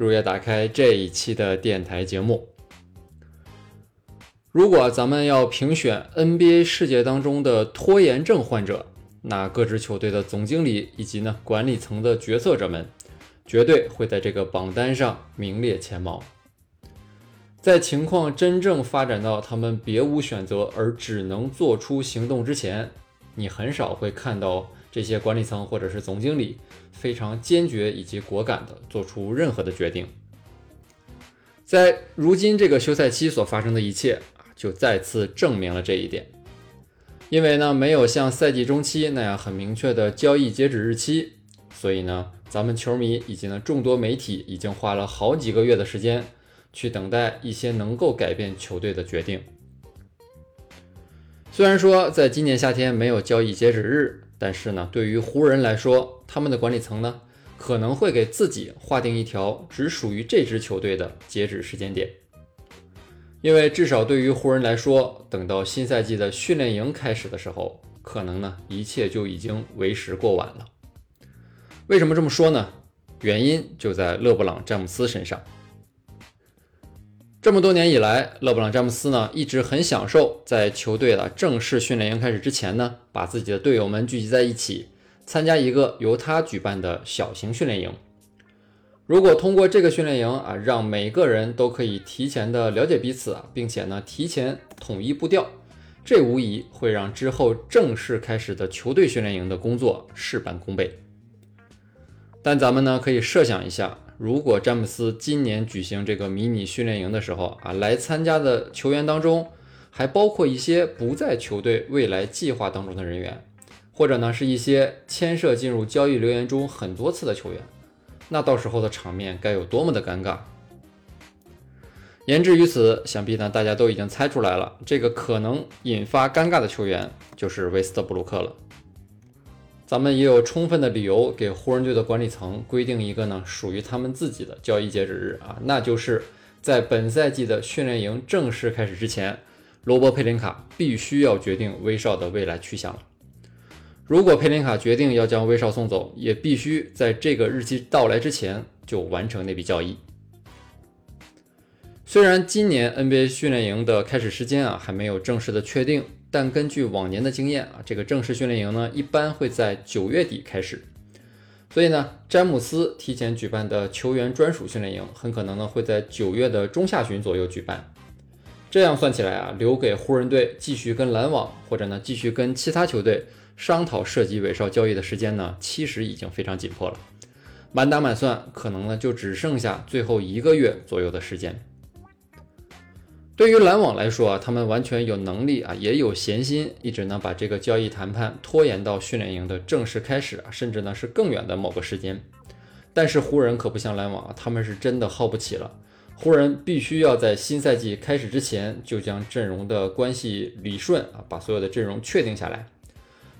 如约打开这一期的电台节目。如果咱们要评选 NBA 世界当中的拖延症患者，那各支球队的总经理以及呢管理层的决策者们，绝对会在这个榜单上名列前茅。在情况真正发展到他们别无选择而只能做出行动之前，你很少会看到这些管理层或者是总经理非常坚决以及果敢的做出任何的决定。在如今这个休赛期所发生的一切啊，就再次证明了这一点。因为呢，没有像赛季中期那样很明确的交易截止日期，所以呢，咱们球迷以及呢众多媒体已经花了好几个月的时间。去等待一些能够改变球队的决定。虽然说在今年夏天没有交易截止日，但是呢，对于湖人来说，他们的管理层呢可能会给自己划定一条只属于这支球队的截止时间点。因为至少对于湖人来说，等到新赛季的训练营开始的时候，可能呢一切就已经为时过晚了。为什么这么说呢？原因就在勒布朗·詹姆斯身上。这么多年以来，勒布朗·詹姆斯呢一直很享受在球队的正式训练营开始之前呢，把自己的队友们聚集在一起，参加一个由他举办的小型训练营。如果通过这个训练营啊，让每个人都可以提前的了解彼此啊，并且呢提前统一步调，这无疑会让之后正式开始的球队训练营的工作事半功倍。但咱们呢可以设想一下。如果詹姆斯今年举行这个迷你训练营的时候啊，来参加的球员当中还包括一些不在球队未来计划当中的人员，或者呢是一些牵涉进入交易流言中很多次的球员，那到时候的场面该有多么的尴尬？言至于此，想必呢大家都已经猜出来了，这个可能引发尴尬的球员就是威斯特布鲁克了。咱们也有充分的理由给湖人队的管理层规定一个呢属于他们自己的交易截止日啊，那就是在本赛季的训练营正式开始之前，罗伯·佩林卡必须要决定威少的未来去向了。如果佩林卡决定要将威少送走，也必须在这个日期到来之前就完成那笔交易。虽然今年 NBA 训练营的开始时间啊还没有正式的确定。但根据往年的经验啊，这个正式训练营呢，一般会在九月底开始。所以呢，詹姆斯提前举办的球员专属训练营，很可能呢会在九月的中下旬左右举办。这样算起来啊，留给湖人队继续跟篮网或者呢继续跟其他球队商讨涉及韦少交易的时间呢，其实已经非常紧迫了。满打满算，可能呢就只剩下最后一个月左右的时间。对于篮网来说啊，他们完全有能力啊，也有闲心，一直呢把这个交易谈判拖延到训练营的正式开始啊，甚至呢是更远的某个时间。但是湖人可不像篮网啊，他们是真的耗不起了。湖人必须要在新赛季开始之前就将阵容的关系理顺啊，把所有的阵容确定下来。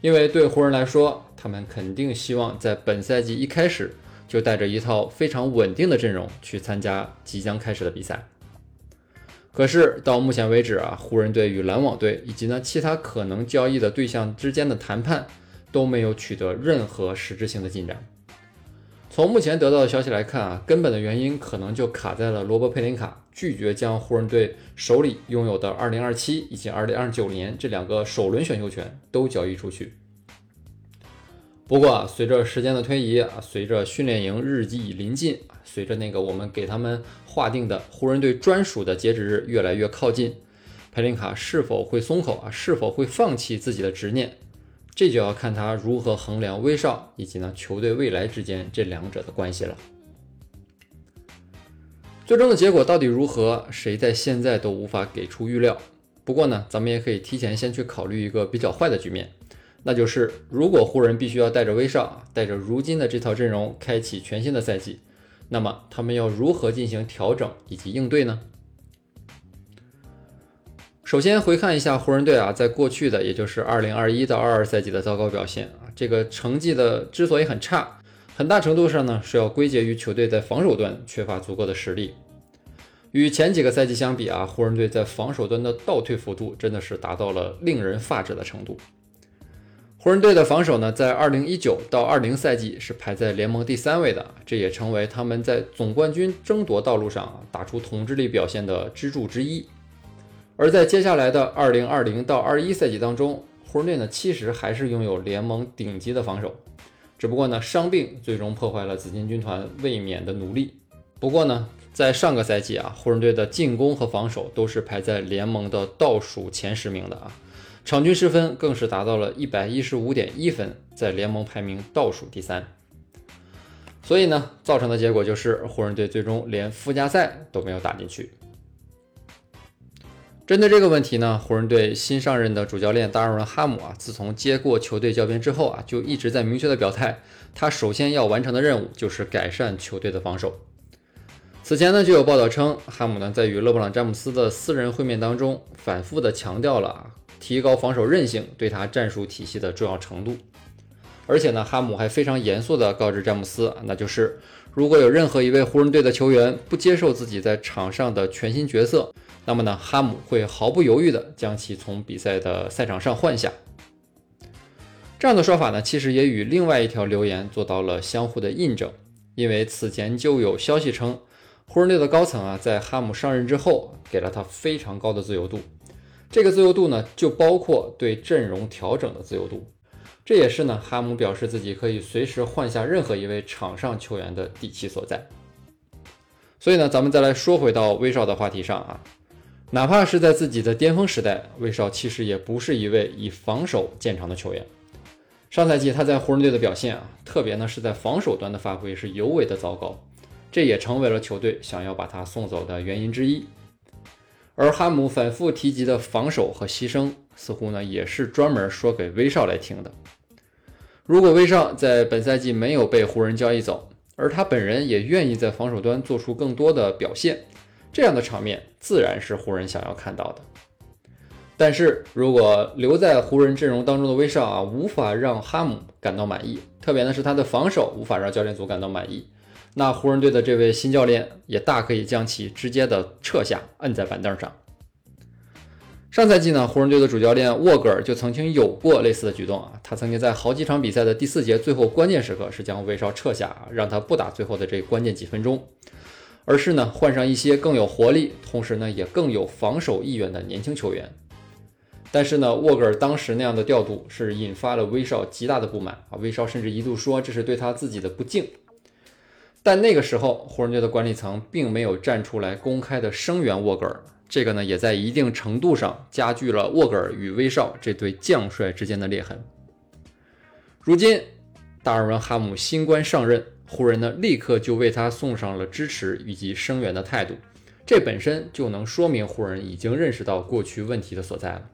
因为对湖人来说，他们肯定希望在本赛季一开始就带着一套非常稳定的阵容去参加即将开始的比赛。可是到目前为止啊，湖人队与篮网队以及呢其他可能交易的对象之间的谈判都没有取得任何实质性的进展。从目前得到的消息来看啊，根本的原因可能就卡在了罗伯·佩林卡拒绝将湖人队手里拥有的2027以及2029年这两个首轮选秀权都交易出去。不过，随着时间的推移啊，随着训练营日益临近，随着那个我们给他们划定的湖人队专属的截止日越来越靠近，佩林卡是否会松口啊？是否会放弃自己的执念？这就要看他如何衡量威少以及呢球队未来之间这两者的关系了。最终的结果到底如何，谁在现在都无法给出预料。不过呢，咱们也可以提前先去考虑一个比较坏的局面。那就是，如果湖人必须要带着威少，带着如今的这套阵容开启全新的赛季，那么他们要如何进行调整以及应对呢？首先回看一下湖人队啊，在过去的也就是二零二一到二二赛季的糟糕表现啊，这个成绩的之所以很差，很大程度上呢是要归结于球队在防守端缺乏足够的实力。与前几个赛季相比啊，湖人队在防守端的倒退幅度真的是达到了令人发指的程度。湖人队的防守呢，在二零一九到二零赛季是排在联盟第三位的，这也成为他们在总冠军争夺道路上打出统治力表现的支柱之一。而在接下来的二零二零到二一赛季当中，湖人队呢其实还是拥有联盟顶级的防守，只不过呢伤病最终破坏了紫金军团卫冕的努力。不过呢，在上个赛季啊，湖人队的进攻和防守都是排在联盟的倒数前十名的啊，场均失分更是达到了一百一十五点一分，在联盟排名倒数第三。所以呢，造成的结果就是湖人队最终连附加赛都没有打进去。针对这个问题呢，湖人队新上任的主教练达尔文·哈姆啊，自从接过球队教鞭之后啊，就一直在明确的表态，他首先要完成的任务就是改善球队的防守。此前呢，就有报道称，哈姆呢在与勒布朗·詹姆斯的私人会面当中，反复的强调了啊，提高防守韧性对他战术体系的重要程度。而且呢，哈姆还非常严肃地告知詹姆斯，那就是如果有任何一位湖人队的球员不接受自己在场上的全新角色，那么呢，哈姆会毫不犹豫地将其从比赛的赛场上换下。这样的说法呢，其实也与另外一条留言做到了相互的印证。因为此前就有消息称，湖人队的高层啊，在哈姆上任之后，给了他非常高的自由度。这个自由度呢，就包括对阵容调整的自由度。这也是呢，哈姆表示自己可以随时换下任何一位场上球员的底气所在。所以呢，咱们再来说回到威少的话题上啊。哪怕是在自己的巅峰时代，威少其实也不是一位以防守见长的球员。上赛季他在湖人队的表现啊，特别呢是在防守端的发挥是尤为的糟糕，这也成为了球队想要把他送走的原因之一。而哈姆反复提及的防守和牺牲，似乎呢也是专门说给威少来听的。如果威少在本赛季没有被湖人交易走，而他本人也愿意在防守端做出更多的表现。这样的场面自然是湖人想要看到的，但是如果留在湖人阵容当中的威少啊，无法让哈姆感到满意，特别呢是他的防守无法让教练组感到满意，那湖人队的这位新教练也大可以将其直接的撤下，摁在板凳上。上赛季呢，湖人队的主教练沃格尔就曾经有过类似的举动啊，他曾经在好几场比赛的第四节最后关键时刻是将威少撤下，让他不打最后的这关键几分钟。而是呢，换上一些更有活力，同时呢也更有防守意愿的年轻球员。但是呢，沃格尔当时那样的调度是引发了威少极大的不满啊，威少甚至一度说这是对他自己的不敬。但那个时候，湖人队的管理层并没有站出来公开的声援沃格尔，这个呢也在一定程度上加剧了沃格尔与威少这对将帅之间的裂痕。如今，达尔文·哈姆新官上任。湖人呢，立刻就为他送上了支持以及声援的态度，这本身就能说明湖人已经认识到过去问题的所在了。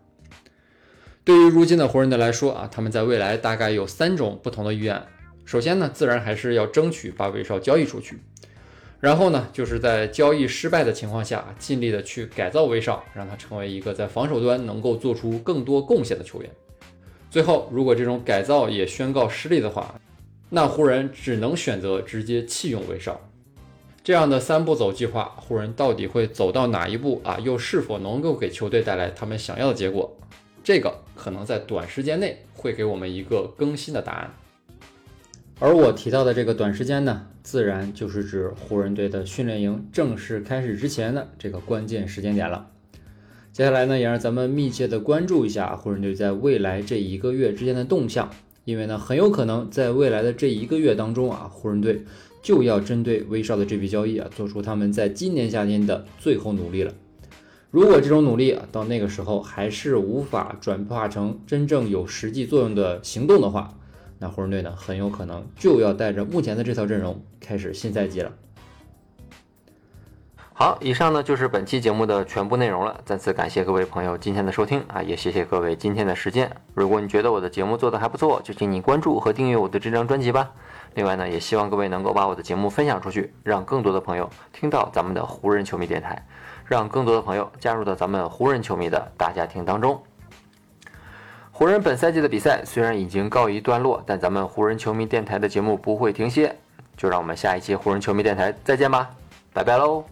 对于如今的湖人队来说啊，他们在未来大概有三种不同的预案。首先呢，自然还是要争取把威少交易出去，然后呢，就是在交易失败的情况下，尽力的去改造威少，让他成为一个在防守端能够做出更多贡献的球员。最后，如果这种改造也宣告失利的话，那湖人只能选择直接弃用威少，这样的三步走计划，湖人到底会走到哪一步啊？又是否能够给球队带来他们想要的结果？这个可能在短时间内会给我们一个更新的答案。而我提到的这个短时间呢，自然就是指湖人队的训练营正式开始之前的这个关键时间点了。接下来呢，也让咱们密切的关注一下湖人队在未来这一个月之间的动向。因为呢，很有可能在未来的这一个月当中啊，湖人队就要针对威少的这笔交易啊，做出他们在今年夏天的最后努力了。如果这种努力啊，到那个时候还是无法转化成真正有实际作用的行动的话，那湖人队呢，很有可能就要带着目前的这套阵容开始新赛季了。好，以上呢就是本期节目的全部内容了。再次感谢各位朋友今天的收听啊，也谢谢各位今天的时间。如果你觉得我的节目做的还不错，就请你关注和订阅我的这张专辑吧。另外呢，也希望各位能够把我的节目分享出去，让更多的朋友听到咱们的湖人球迷电台，让更多的朋友加入到咱们湖人球迷的大家庭当中。湖人本赛季的比赛虽然已经告一段落，但咱们湖人球迷电台的节目不会停歇。就让我们下一期湖人球迷电台再见吧，拜拜喽。